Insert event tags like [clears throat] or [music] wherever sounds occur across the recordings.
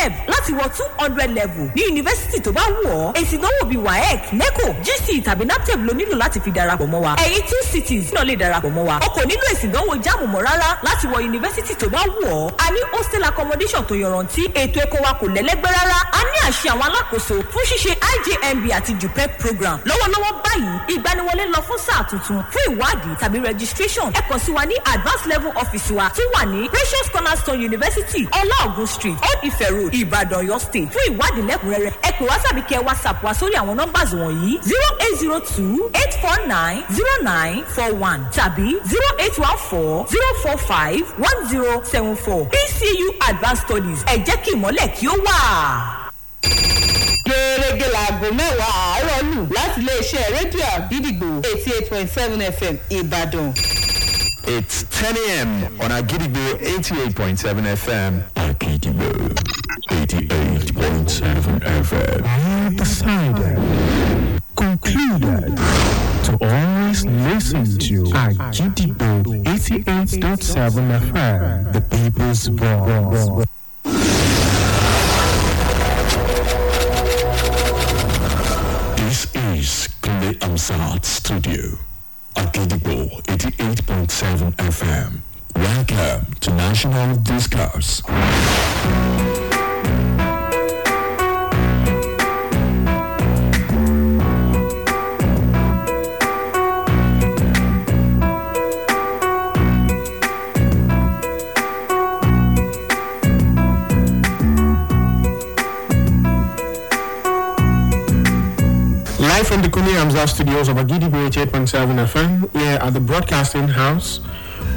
jupeb láti wọ two hundred level ní yunifásitì tó bá wù ọ́ èsì ìdánwò bíi waec neco gc tàbí naptep ló nílò láti fi darapọ̀ mọ́ wa. Ẹ̀yin two cities náà lè darapọ̀ mọ́ wa. O kò nílò èsì ìdánwò jáàmù mọ́ rárá láti wọ yunifásitì tó bá wù ọ́. A ní hostel accommodation tó yọrantí. Ètò ẹ̀kọ́ wa kò lẹ́lẹ́gbẹ́ rárá. A ní àṣẹ àwọn alákòóso fún ṣíṣe ijmb àti jupep program. Lọ́wọ́lọ́wọ́ báyìí ìgbaniwọlé lọ fún sáà tuntun fún ìwádìí tàbí registration. Ẹ kàn sí wa ní advanced level office wa tó wà ní precious cornerstone university ọláògùn street old ife road ìbàdàn ọ̀yọ́ state fún ìwádìí lẹ́kùnrẹ́rẹ́ ẹ pè wá tàbí kẹ whatsapp wa sórí àwọn nọ́mbàs wọ̀nyí zero eight zero two eight four nine zero nine four one tàbí zero eight one four zero four five one zero seven four pcu advanced studies ẹ jẹ́ kí ìmọ̀lẹ̀ kí ó wà. gẹ́gẹ́ láago mẹ́wàá àárọ̀ lù láti iléeṣẹ́ rédíò àgídìgbò eighty eight point seven fm ìbàdàn. It's 10 a.m. on Agidigbo 88.7 FM. Agidigbo 88.7 FM. have decided, concluded to always listen to Agidigbo 88.7 FM, the people's voice. This is Kunle Amsat Studio. Agidigbo 88.7 FM. Welcome to National Discourse. Live from the Kuni Amza studios of Agidigbo 88.7 FM, here at the Broadcasting House,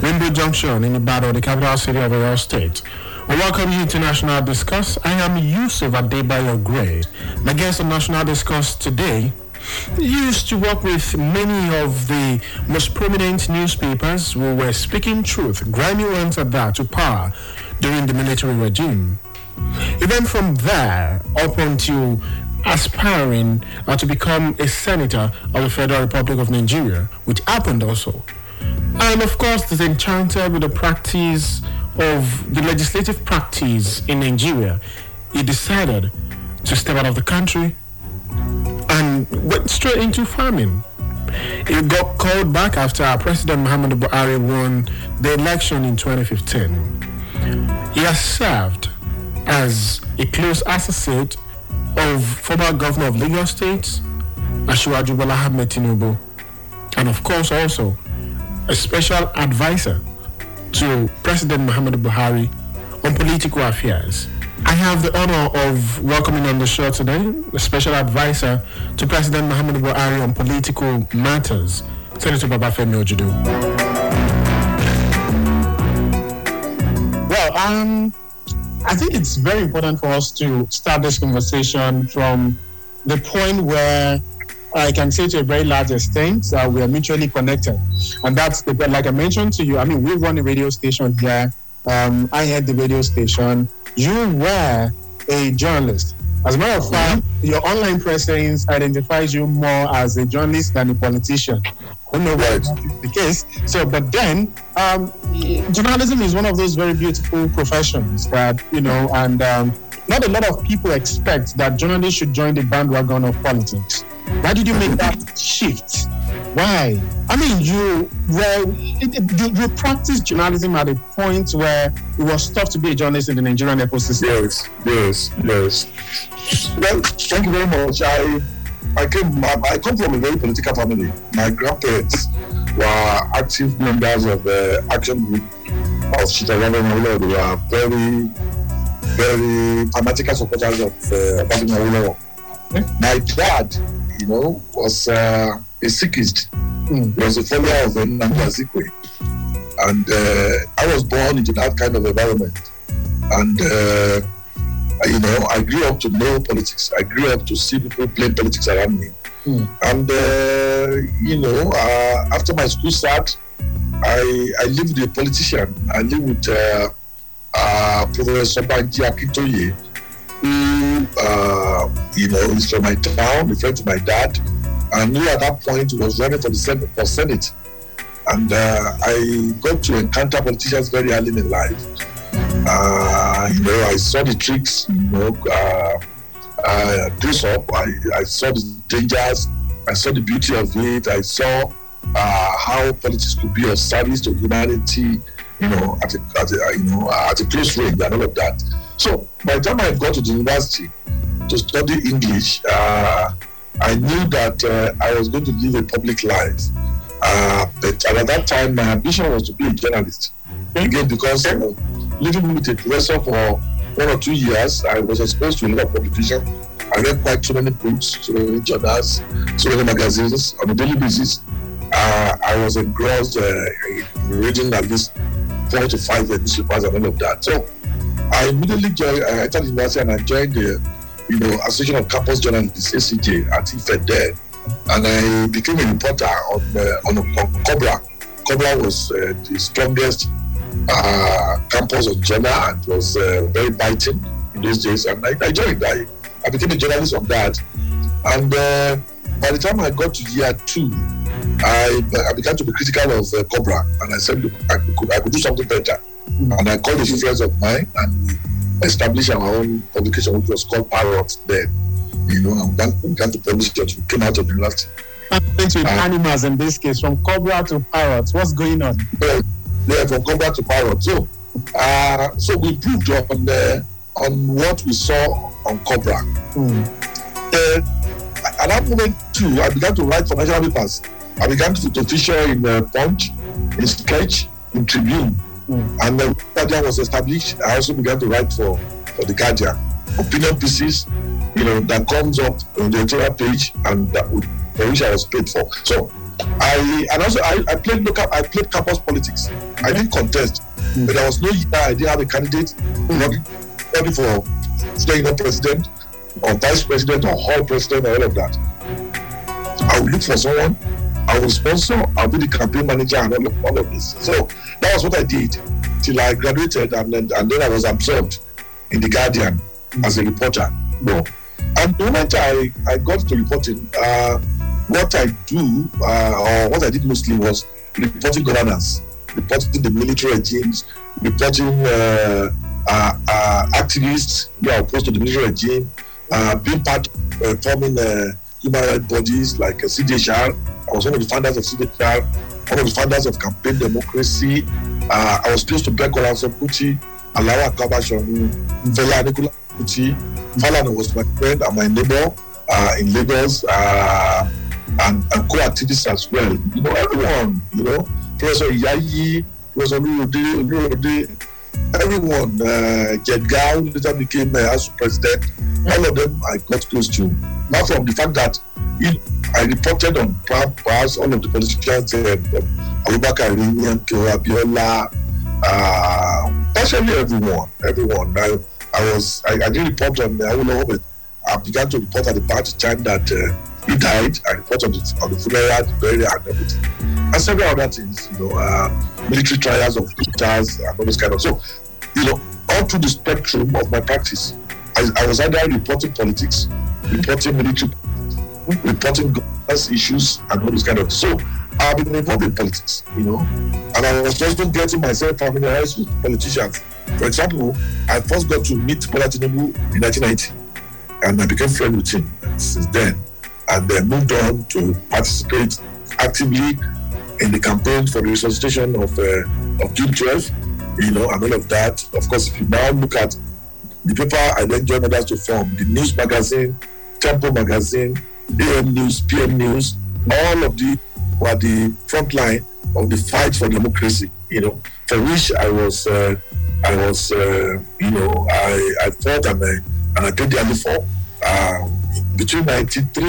Rainbow Junction in Ibadan, the capital city of Oyo State. I welcome you to National Discourse. I am Yusuf Adebayo Gray. My guest on National Discourse today used to work with many of the most prominent newspapers who were speaking truth, grimy ones at that, to power during the military regime. Even from there up until aspiring uh, to become a senator of the Federal Republic of Nigeria, which happened also. And of course, disenchanted with the practice of the legislative practice in Nigeria, he decided to step out of the country and went straight into farming. He got called back after President Muhammadu Buhari won the election in 2015. He has served as a close associate of former governor of Lagos State, Asiwaju Bola Ahmed Tinubu, and of course also a special advisor to President Muhammadu Buhari on political affairs. I have the honor of welcoming on the show today a special advisor to President Muhammadu Buhari on political matters, Senator Babafemi Ojudu. Well, um, I think it's very important for us to start this conversation from the point where I can say to a very large extent that we are mutually connected. And that's the, like I mentioned to you, I mean, we run a radio station here. Um, I had the radio station. You were a journalist. As a matter of fact, your online presence identifies you more as a journalist than a politician. I don't know why it's the case. So, but then, um, journalism is one of those very beautiful professions that, you know, and um, not a lot of people expect that journalists should join the bandwagon of politics. Why did you make that shift? Why? I mean, you were it, it- you, you practiced journalism at a point where it was tough to be a journalist in the Nigerian ecosystem. Yes, yes, yes. Well, thank you very much. I I came I, I come from a very political family. My grandparents were active members of the action group of Chitagana Mawulo. They were very, very fanatical supporters of uh, Obafemi Awolowo. My dad, you know, was uh, a Zikist. Mm. He was a follower of Nnamdi Azikiwe. And uh, I was born into that kind of environment. And uh, you know, I grew up to know politics. I grew up to see people playing politics around me. Hmm. And, uh, you know, uh, after my school start, I, I lived with a politician. I lived with uh, uh, Professor Banji who, uh, you know, is from my town, a friend to my dad, and who at that point was running for the Senate. For Senate. And uh, I got to encounter politicians very early in life. Uh, you know, I saw the tricks, you know, close up. I, I saw the dangers. I saw the beauty of it. I saw uh, how politics could be of service to humanity, you know, at a, at a, you know, at a close range and all of that. So by the time I got to the university to study English, uh, I knew that uh, I was going to live a public life. Uh, but at that time, my ambition was to be a journalist. Again, because uh, living with a professor for one or two years, I was exposed to a lot of publication. I read quite so many books, so many journals, so many magazines on a daily basis. Uh, I was engrossed uh, in reading at least four to five newspapers and all of that. So I immediately joined, I entered university and I joined the you know, Association of Campus Journalists, ACJ, at Ife there. And I became a reporter on, uh, on, on Cobra. Cobra was uh, the strongest uh, campus on journal and was uh, very biting in those days. And I, I joined. I, I became a journalist on that. And uh, by the time I got to year two, I, I began to be critical of uh, Cobra. And I said, look, I could, I could do something better. And I called a few friends of mine and we established our own publication, which was called Parrot then. You know, and began, began to publish it. We came out of the university. With Uh, animals in this case, from cobra to parrot. What's going on? Well, yeah, from Cobra to Parrot. So, uh, so we improved on the, on what we saw on Cobra. Hmm. Uh, at that moment too, I began to write for national papers. I began to, to feature in uh, Punch, in Sketch, in Tribune, Hmm. and when Guardian was established, I also began to write for for the Guardian. Opinion pieces, you know, that comes up on the editorial page, and that would, for which I was paid for. So, I and also I, I played local, I played campus politics. I didn't contest, but there was no year I didn't have a candidate running running for staying up president or vice president or hall president or all of that. I will look for someone, I will sponsor, I'll be the campaign manager and all of, all of this. So that was what I did till I graduated and then, and then I was absorbed in the Guardian as a reporter. No. And the moment I, I got to reporting, uh, what I do uh, or what I did mostly was reporting governance, reporting the military regimes, reporting uh, activists who are opposed to the military regime, being part of forming uh, human rights bodies like uh, CDHR. I was one of the founders of CDHR, one of the founders of Campaign Democracy. Uh, I was close to Beko Kuti, Alawa Kabashonu, Fela Nicola Kuti. Falana was my friend and my neighbor uh, in Lagos uh, and, and co-activists as well. You know, everyone, you know, Professor Yayi, Professor Lurode, everyone, uh, Jedgao later became uh, as president. All of them I got close to. Not from the fact that he, I reported on perhaps all of the politicians, uh, Abubakar Irinian, Keo Abiola, uh, partially everyone, everyone. I, I was, I, I didn't report on the Awolowo, but I began to report at the party time that uh, he died. I report on the, on the funeral, the burial, and everything. And several other things, you know, uh, military trials of victors and all this kind of. So, you know, all through the spectrum of my practice, I, I was either reporting politics, reporting military, reporting governance issues, and all this kind of. So, I've been involved in politics, you know, and I was just getting myself familiarized with politicians. For example, I first got to meet Bola Tinubu in 1990, and I became friends with him since then, and then moved on to participate actively in the campaign for the resuscitation of uh, of June 12, you know, and all of that. Of course, if you now look at the paper I then joined others to form, the news magazine, Tempo magazine, AM News, PM News, all of the were the front line of the fight for democracy, you know, for which I was, uh, I was, uh, you know, I, I fought and I, and I paid dearly for. Um, between 93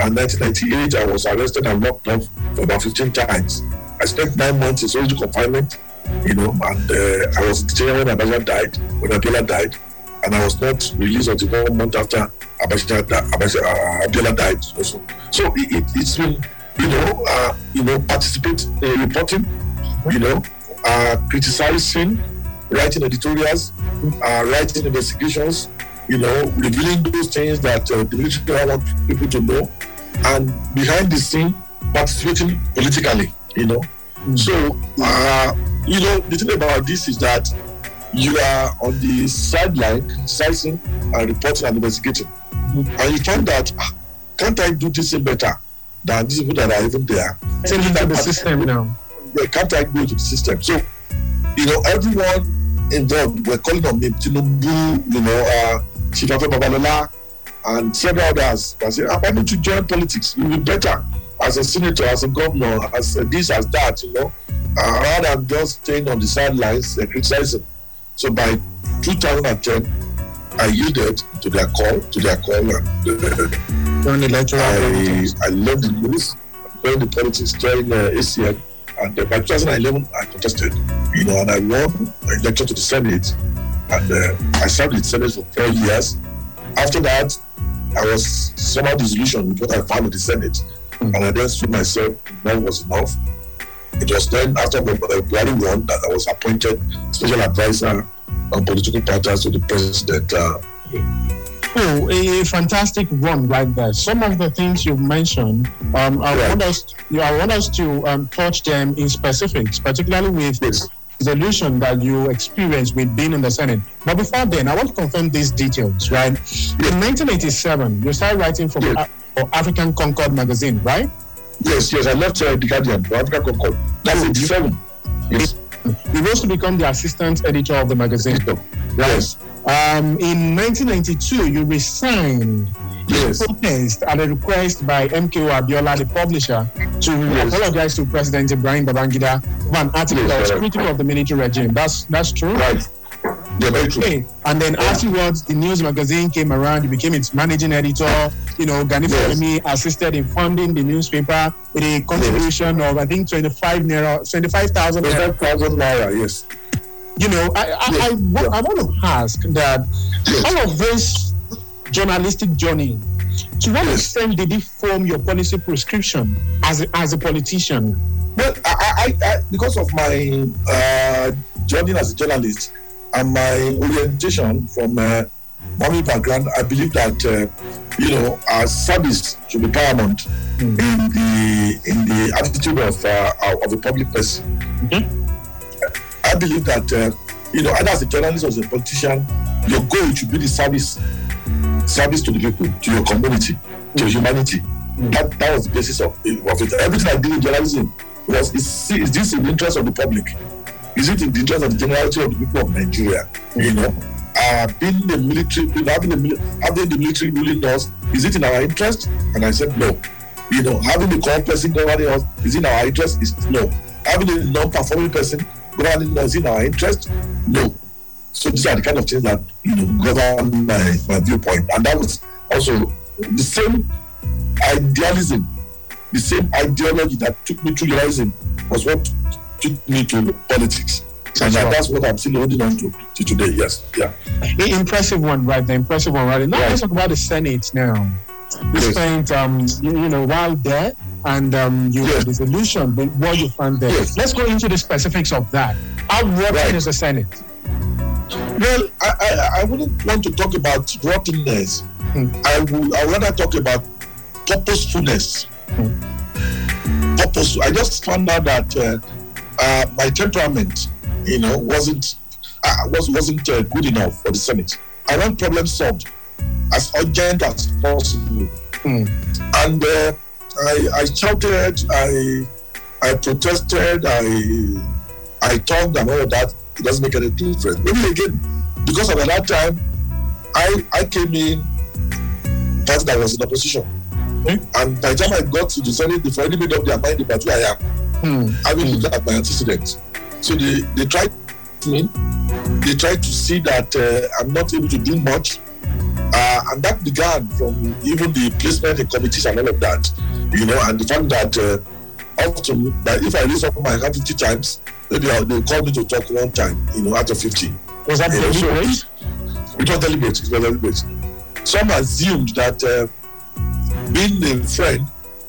and 1998, I was arrested and locked up for about 15 times. I spent nine months in solitary confinement, you know, and uh, I was detained when Abacha died, when Abiola died, and I was not released until one month after Abacha, Abacha, uh, Abiola died. Also. So it, it, it's been, you know, uh, you know, participate uh, reporting, you know, uh, criticizing, writing editorials, uh, writing investigations, you know, revealing those things that uh, the military want people to know, and behind the scene, participating politically, you know. So, uh, you know, the thing about this is that you are on the sideline criticizing and reporting and investigating. And you find that, ah, can't I do this better than these people that are even there? Take it to the system now. Can't I go to the system? So, you know, everyone involved were calling on me, Tinubu, you know, uh, Afe Babalola, and several others. I said, why don't you join politics? You'll be better as a senator, as a governor, as a this, as that, you know, uh, rather than just staying on the sidelines and criticizing. So by 2010, I yielded to their call, to their call, and uh, Join the electoral I. I left the news, joined the politics, joined uh, ACN, and uh, by 2011 I contested, you know, and I won, I elected to the Senate, and uh, I served in the Senate for four years. After that, I was somehow disillusioned with what I found in the Senate, and I then told myself enough was enough. It was then after the uh, Buhari won that I was appointed special advisor on political parties to the president. Uh, Oh, a, a fantastic run right there. Some of the things you've mentioned, um, I Yeah. want us, you, I want us to um, touch them in specifics, particularly with Yes. Resolution that you experienced with being in the Senate. But before then, I want to confirm these details, right? In 1987, you started writing for, Yeah. for African Concord magazine, right? yes, yes, I left uh, the Guardian, for Africa Concord. That's 87. Yes. You rose to become the assistant editor of the magazine. Yes. Um, in 1992, you resigned Yes. protest at a request by MKO Abiola, the publisher, to Yes. apologize to President Ibrahim Babangida for an article Yes, that was critical of the military regime. That's that's true. Right. Yeah, very true. Okay. And then afterwards, the news magazine came around. You became its managing editor. You know, Gani Yes. Assisted in funding the newspaper with a contribution of I think twenty five naira, twenty five thousand naira. 25,000 naira, yes. You know, I I. Yeah. I want to ask that Yes. all of this journalistic journey, to what Yes. extent did it form your policy prescription as a, as a politician? Well, I, I, I, because of my uh, journey as a journalist and my orientation from uh, army background, I believe that uh, you know our service should be paramount in the in the attitude of uh, of a public person. I believe that uh, you know either as a journalist or as a politician, your goal should be the service service to the people, to your community, to humanity. That, that was the basis of, of it. Everything I did in journalism was is, is this in the interest of the public? Is it in the interest of the generality of the people of Nigeria? You know, uh, being the military, having the having the military ruling us, is it in our interest? And I said no. You know, having the corrupt person governing us is in our interest? Is no. Having a non-performing person governing us is in our interest? No. So these are the kind of things that you know govern my, my viewpoint, and that was also the same idealism, the same ideology that took me to journalism was what took me to politics, and that- that's what I'm still holding on to to today. Yes, yeah. The impressive one, right? The impressive one, right? Now Right. let's talk about the Senate now. You Yes. spent, um, you, you know, while there, and um, you Yes. the solution, but what you found there. Yes. Let's go into the specifics of that. How rotten Right. is the Senate? Well, I, I, I wouldn't want to talk about rottenness. Hmm. I would I rather talk about purposefulness. Purpose. I just found out that uh, uh, my temperament, you know, wasn't uh, was wasn't uh, good enough for the Senate. I want problems solved as urgent as possible. Hmm. And uh, I, I shouted, I I protested, I I talked and all that. It doesn't make any difference. Maybe again, because at that time, I I came in party that was in opposition. And by the time I got to the Senate, they've already made up their mind about who I am, Hmm. having looked at my antecedents. So they, they tried me, they tried to see that uh, I'm not able to do much. Uh, and that began from even the placement in committees and all of that, you know, and the fact that uh, often, that if I raise up my hand 50 times, maybe they'll call me to talk one time, you know, out of 50. Was that You know, so deliberate? it was deliberate. It was deliberate. Some assumed that uh, being a friend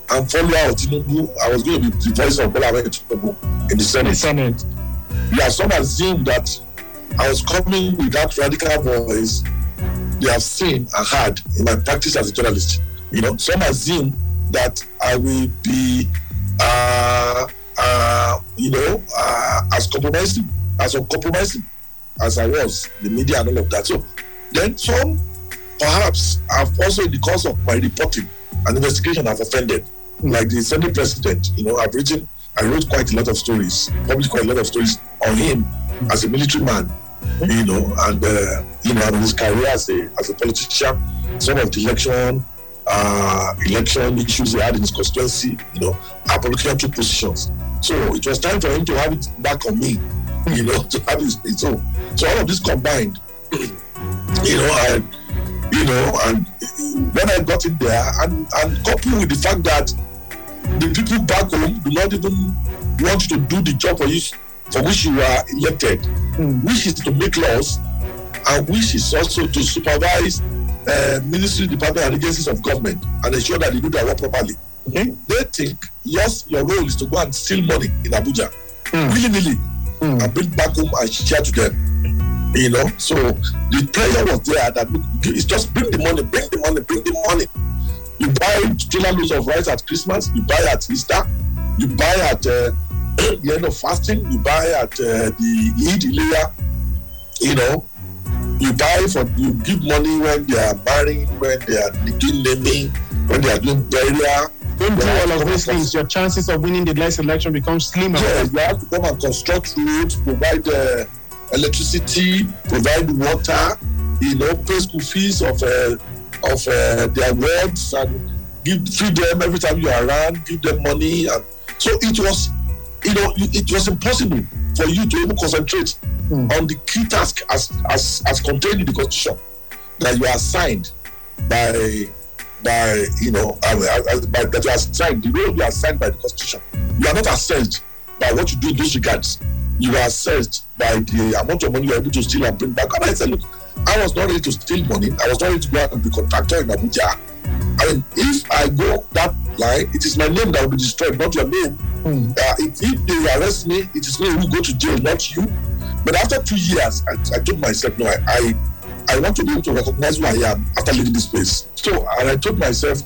and follower of Tinubu, I was going to be the voice of Bola Tinubu in the The Senate. Senate. Yeah, some assumed that I was coming with that radical voice they have seen and heard in my practice as a journalist. You know, some assume that I will be, uh, uh, you know, uh, as compromising, as uncompromising as I was, the media and all of that. So then some perhaps have also in the course of my reporting and investigation have offended. Like the Senate president, you know, I've written, I wrote quite a lot of stories, published quite a lot of stories on him as a military man, you know, and uh, you know, his career as a as a politician, some of the election uh, election issues he had in his constituency, you know, politician took positions. So it was time for him to have it back on me, [laughs] you know, to have his, his own. So all of this combined, [clears throat] you know, and you know, and when I got in there, and, and coupled with the fact that the people back home do not even want to do the job for you for which you are elected, which is to make laws, and which is also to supervise uh, ministry, department, and agencies of government and ensure that they do their work properly. Okay. They think yes, your role is to go and steal money in Abuja, willy nilly, and bring back home and share to them. You know, so the prayer was there that look, it's just bring the money, bring the money, bring the money. You buy trailer loads of rice at Christmas, you buy at Easter, you buy at uh, [coughs] the end of fasting, you buy at uh, the Eid layer, you know, you buy for you give money when they are marrying, when they are doing naming, when they are doing burial. Don't do all of these things. Your chances of winning the next election become slimmer. Yes, you have to come and construct roads, provide uh, electricity, provide water, you know, pay school fees of uh, of uh, their wards and give feed them every time you are around, give them money, and so it was, you know, it was impossible for you to even concentrate on the key task as as as contained in the constitution that you are assigned by by you know uh, by, that you are assigned the role you are assigned by the constitution. You are not assessed by what you do in those regards. You are assessed by the amount of money you are able to steal and bring back. And i said look i was not ready to steal money i was not ready to go out and be contractor in abuja i mean if i go that line it is my name that will be destroyed not your name uh, if, if they arrest me it is me who go to jail not you but after two years i, I told myself no i, I I want to be able to recognize who I am after leaving this place. So, and I told myself,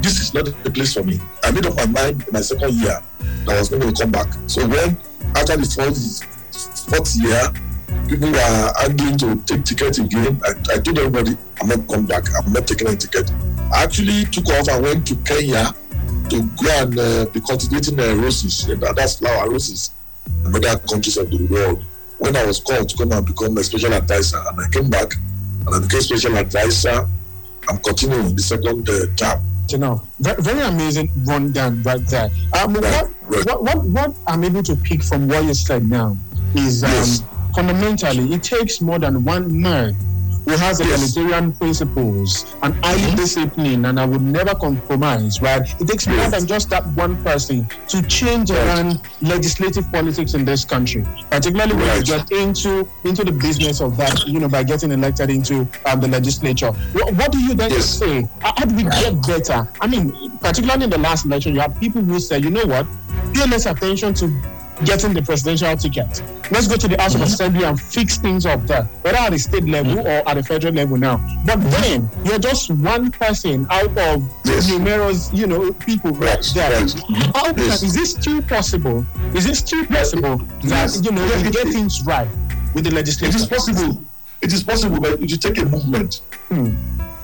this is not the place for me. I made up my mind in my second year that I was going to come back. So, when after the fourth, fourth year, people were arguing to take ticket again, I, I told everybody, I'm not coming back. I'm not taking any ticket. I actually took off and went to Kenya to go and uh, be cultivating uh, roses. And that's flower roses in other countries of the world. When I was called to come and become a special advisor, and I came back and I became special advisor, I'm continuing the second uh, term. you know, very, very amazing rundown right there. Um, Right, what, right. what, what, what I'm able to pick from what you said now is um, Yes. Fundamentally it takes more than one man who has Yes. egalitarian principles and highly disciplined and I would never compromise, right? It takes more than just that one person to change around legislative politics in this country, particularly when you get into into the business of that, you know, by getting elected into um, the legislature. What, what do you then Yes. say? How, how do we get better? I mean, particularly in the last election, you have people who say, you know what, pay less attention to getting the presidential ticket. Let's go to the House of mm-hmm. Assembly and fix things up there, whether at the state level mm-hmm. or at the federal level now. But mm-hmm. then you're just one person out of Yes. numerous, you know, people right Right, there. right. How can, Yes. is this still possible? Is it still possible that Yes. you know we it- get things right with the It legislature? is possible. It is possible, but if you take a movement, hmm.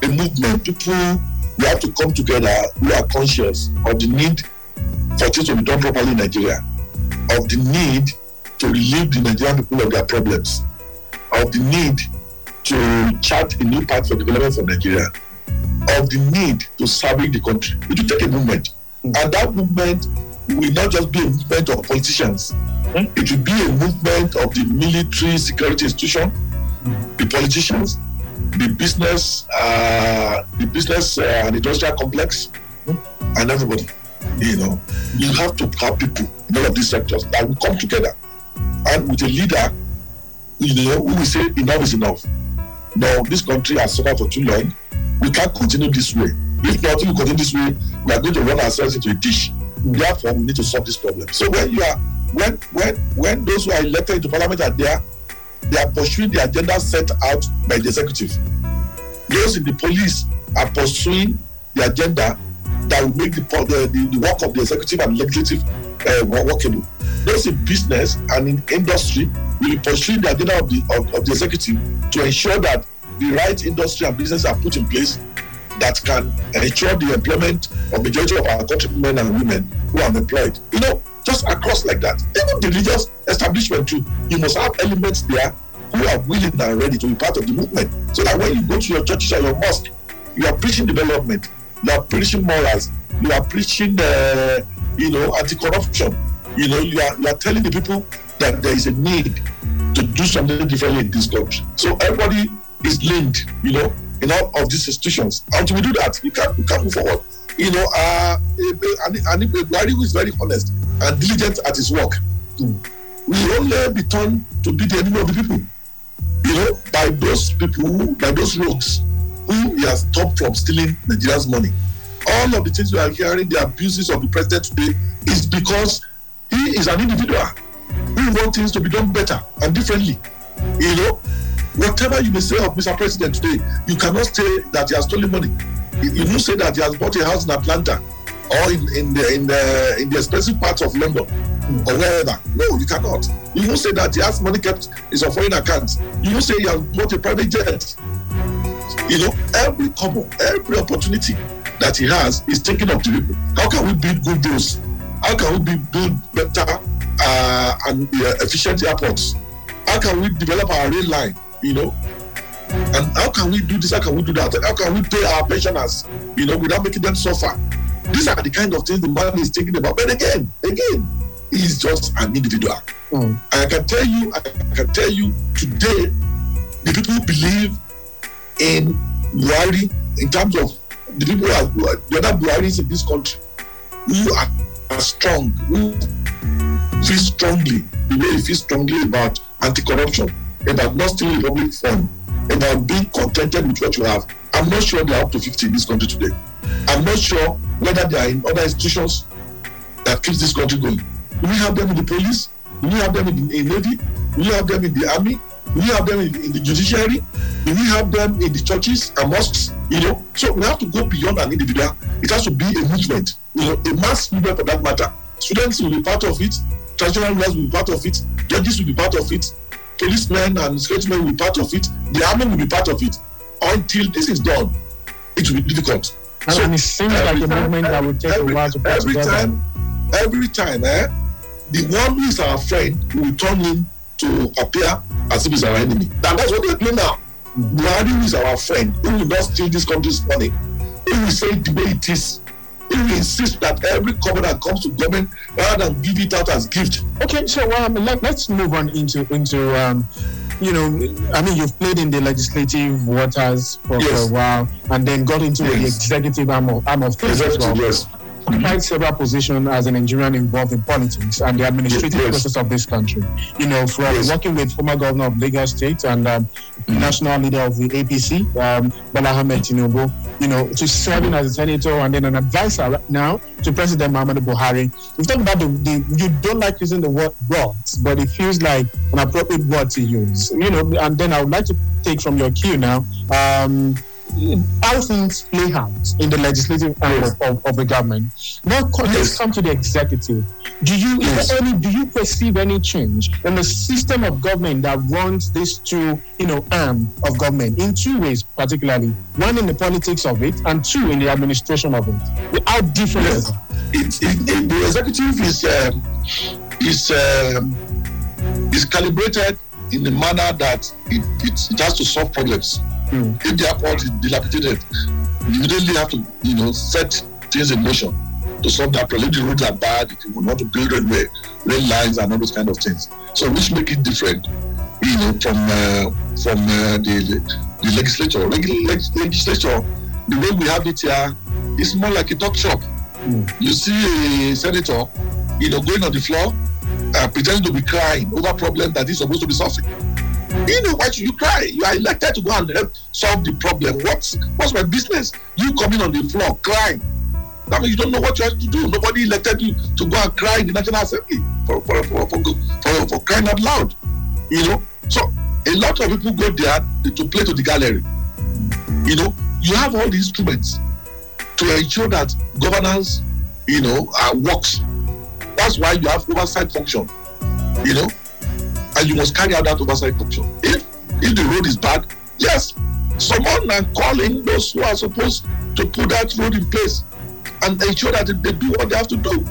a movement, people we have to come together We are conscious of the need for things to be done properly in Nigeria, of the need to relieve the Nigerian people of their problems, of the need to chart a new path for development for Nigeria, of the need to serving the country. It will take a movement. And that movement will not just be a movement of politicians. It will be a movement of the military security institution, the politicians, the business, uh, the business uh, and industrial complex, and everybody. You know, you have to have people in all of these sectors that will come together, and with a leader, you know, who will say enough is enough. Now, this country has suffered for too long. We can't continue this way. If not, if we continue this way, we are going to run ourselves into a dish. Therefore, we need to solve this problem. So when you are when when when those who are elected into parliament are there, they are pursuing the agenda set out by the executive. Those in the police are pursuing the agenda that will make the, the, the, work of the executive and legislative uh, workable. Those in business and in industry will be pursuing the agenda of the of, of the executive to ensure that the right industry and business are put in place that can ensure the employment of majority of our countrymen and women who are employed. You know, just across like that. Even the religious establishment too, you must have elements there who are willing and ready to be part of the movement. So that when you go to your church or your mosque, you are preaching development, you are preaching morals, you are preaching, uh, you know, anti-corruption. You know, you are, you are telling the people that there is a need to do something differently in this country. So everybody is linked, you know, in all of these institutions. Until we do that, we can't, we can't move forward. You know, uh, and, and Buhari who is very honest and diligent at his work will only be turned to be the enemy of the people. You know, by those people, by those rogues who he has stopped from stealing Nigeria's money. All of the things we are hearing, the abuses of the president today, is because he is an individual We want things to be done better and differently. You know, whatever you may say of Mr. President today, you cannot say that he has stolen money. You say that he has bought a house in Atlanta or in, in the in the in the expensive parts of London or wherever. No, you cannot. You won't say that he has money kept in some foreign accounts. You won't say he has bought a private jet. You know, every couple, every opportunity that he has is taken up to people. How can we build good roads? How can we build, build better uh, and uh, efficient airports? How can we develop our rail line? You know, and how can we do this? How can we do that? How can we pay our pensioners? You know, without making them suffer. These are the kind of things the man is thinking about. But again, again, he's just an individual. Mm. I can tell you, I can tell you today, the people believe in Buhari in terms of the people who are, the other Buharis in this country who hmm. are, are strong, who feel strongly, the way feel strongly about anti-corruption, about not stealing public fund, about being contented with what you have. I'm not sure they are up to 50 in this country today. I'm not sure whether they are in other institutions that keeps this country going. Do we have them in the police? Do we have them in the Navy? Do we have them in the army? Do we have them in, in the judiciary? Do we have them in the churches and mosques? You know, so we have to go beyond an individual. It has to be a movement, you know, a mass movement for that matter. Students will be part of it, traditional rulers will be part of it, judges will be part of it, policemen and security men will be part of it, the army will be part of it. Until this is done, it will be difficult. And, and it seems like a time- movement that will take every, a while to put every together. time, every time, eh, the one who is our friend will turn him to appear as if he's our enemy. And that's what they're doing now. Buhari is our friend, He will not steal this country's money, He will say it the way it is, who will insist that every cover that comes to government rather than give it out as gift. Okay, so um, let, let's move on into into um, you know, I mean, you've played in the legislative waters for, Yes. for a while, and then got into the executive arm of, arm of things well. yes. Occupied several positions as a Nigerian involved in politics and the administrative Yes. process of this country. You know, from Yes. working with former governor of Lagos State and um, national leader of the APC, um, Bola Ahmed Tinubu, you know, to serving as a senator and then an advisor right now to President Muhammadu Buhari. We've talked about the, the, you don't like using the word broads, but it feels like an appropriate word to use. You know, and then I would like to take from your cue now. Um, how things play out in the legislative arm of, of, of the government. Now, let's Yes. come to the executive. Do you Yes. any, do you perceive any change in the system of government that runs these two, you know, arm of government in two ways, particularly one in the politics of it and two in the administration of it? How different Yes. it? it, it, it, the executive is um, is um, is calibrated in the manner that it, it, it has to solve problems. Hmm. If the airport is dilapidated, you immediately have to you know set things in motion to solve that problem. If the roads are bad, if you want to build railway, rail lines and all those kind of things. So which make it different, you know, from uh, from uh, the, the legislature. Legislature, the way we have it here, is more like a talk shop you see a senator, you know, going on the floor, uh, pretending to be crying over problem that he's supposed to be solving. You know, why should you cry? You are elected to go and help solve the problem. What's what's my business? You coming on the floor crying. That means you don't know what you have to do. Nobody elected you to go and cry in the National Assembly for for for, for, for, for crying out loud. You know, so a lot of people go there to play to the gallery. You know, you have all the instruments to ensure that governance, you know, uh, works. That's why you have oversight function, you know, and you must carry out that oversight function. If if the road is bad, yes, someone are calling those who are supposed to put that road in place and ensure that they do what they have to do.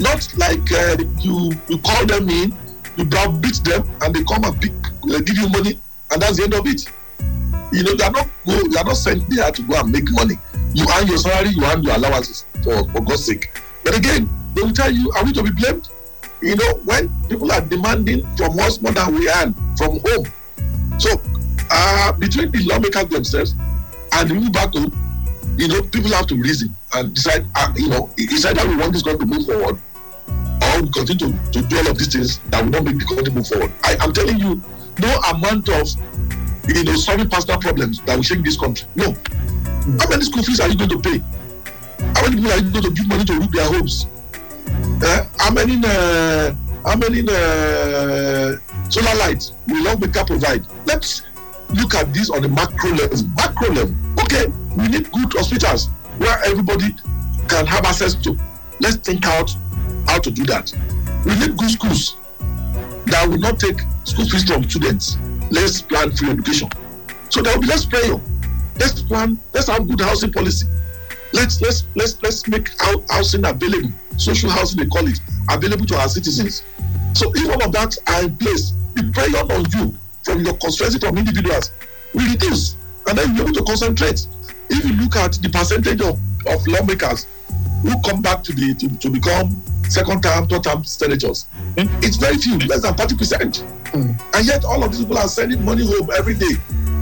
Not like uh, you you call them in, you browbeat them, and they come and pick, uh, give you money, and that's the end of it. You know, they are not go, they are not sent there to go and make money. You earn your salary, you earn your allowances for, for God's sake. But again, they will tell you, are we to be blamed? You know, when people are demanding from us more than we earn from home. So, uh, between the lawmakers themselves and the people back you know, people have to reason and decide, uh, you know, it's either we want this country to move forward or we continue to, to do all of these things that will not make the country move forward. I am telling you, no amount of, you know, solving personal problems that will shake this country. No. How many school fees are you going to pay? How many people are you going to give money to roof their homes? Uh, how many uh, how many uh, solar lights will lawmaker provide? Let's look at this on a macro level. Macro level. Okay, we need good hospitals where everybody can have access to. Let's think out how to do that. We need good schools that will not take school fees from students. Let's plan free education. So there will be less prayer. Let's plan. Let's have good housing policy. Let's let's let's let's make hou- housing available, social housing they call it, available to our citizens. So if all of that are in place, the pressure on you from your constituency from individuals will reduce, and then you're able to concentrate. If you look at the percentage of, of lawmakers who come back to the to, to become second term, third term senators, hmm? it's very few, less than thirty percent. Hmm. And yet all of these people are sending money home every day.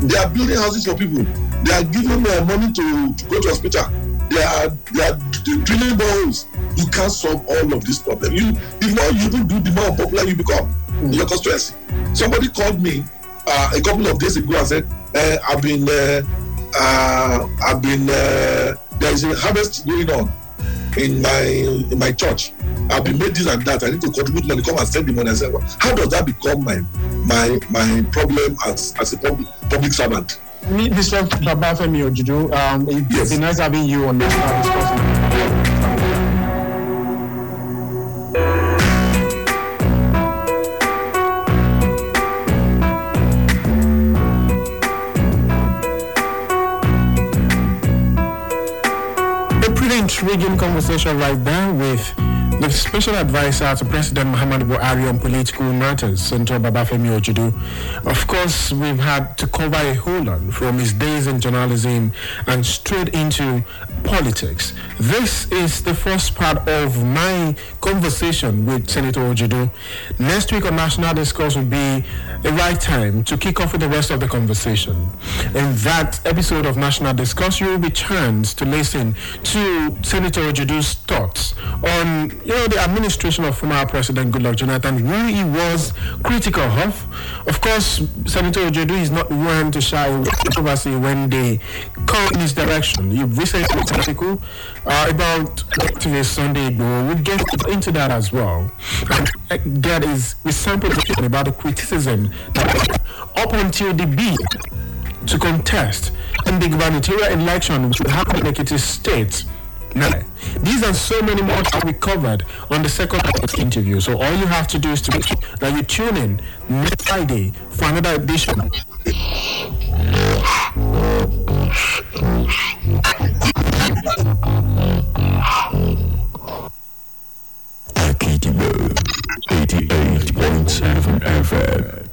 They are building houses for people. They are giving their money to, to go to hospital. They are they are drilling boreholes. You can't solve all of this problem. You the more you do, the more popular you become in your constituency. Somebody called me uh, a couple of days ago and said, uh, "I've been uh, uh, I've been uh, there is a harvest going on in my in my church. I've been made this and that. I need to contribute money. Come and send the money. I said, well, how does that become my my my problem as as a public public servant? Me, Mr. Babafemi Ojudu, um, it's Yes. been nice having you on national discussion. Conversation right there with the special advisor to President Muhammad Buhari on political matters, Senator Babafemi Ojudu. Of course, we've had to cover a whole lot from his days in journalism and straight into politics. This is the first part of my conversation with Senator Ojudu. Next week on National Discourse will be the right time to kick off with the rest of the conversation. In that episode of National Discourse, you will be chance to listen to Senator Thoughts on you know the administration of former President Goodluck Jonathan, who he was critical of. Of course, Senator Ojudu is not one to shy away controversy when they come in his direction. You've recently an article uh, about activist Sunday. We'll get into that as well. And that is we sampled about the criticism that up until the bid to contest in the gubernatorial election which will happen in Ekiti State. Nine. These are so many more that we covered on the second part of the interview. So all you have to do is to make sure that you tune in next Friday for another edition. 88.7 FM.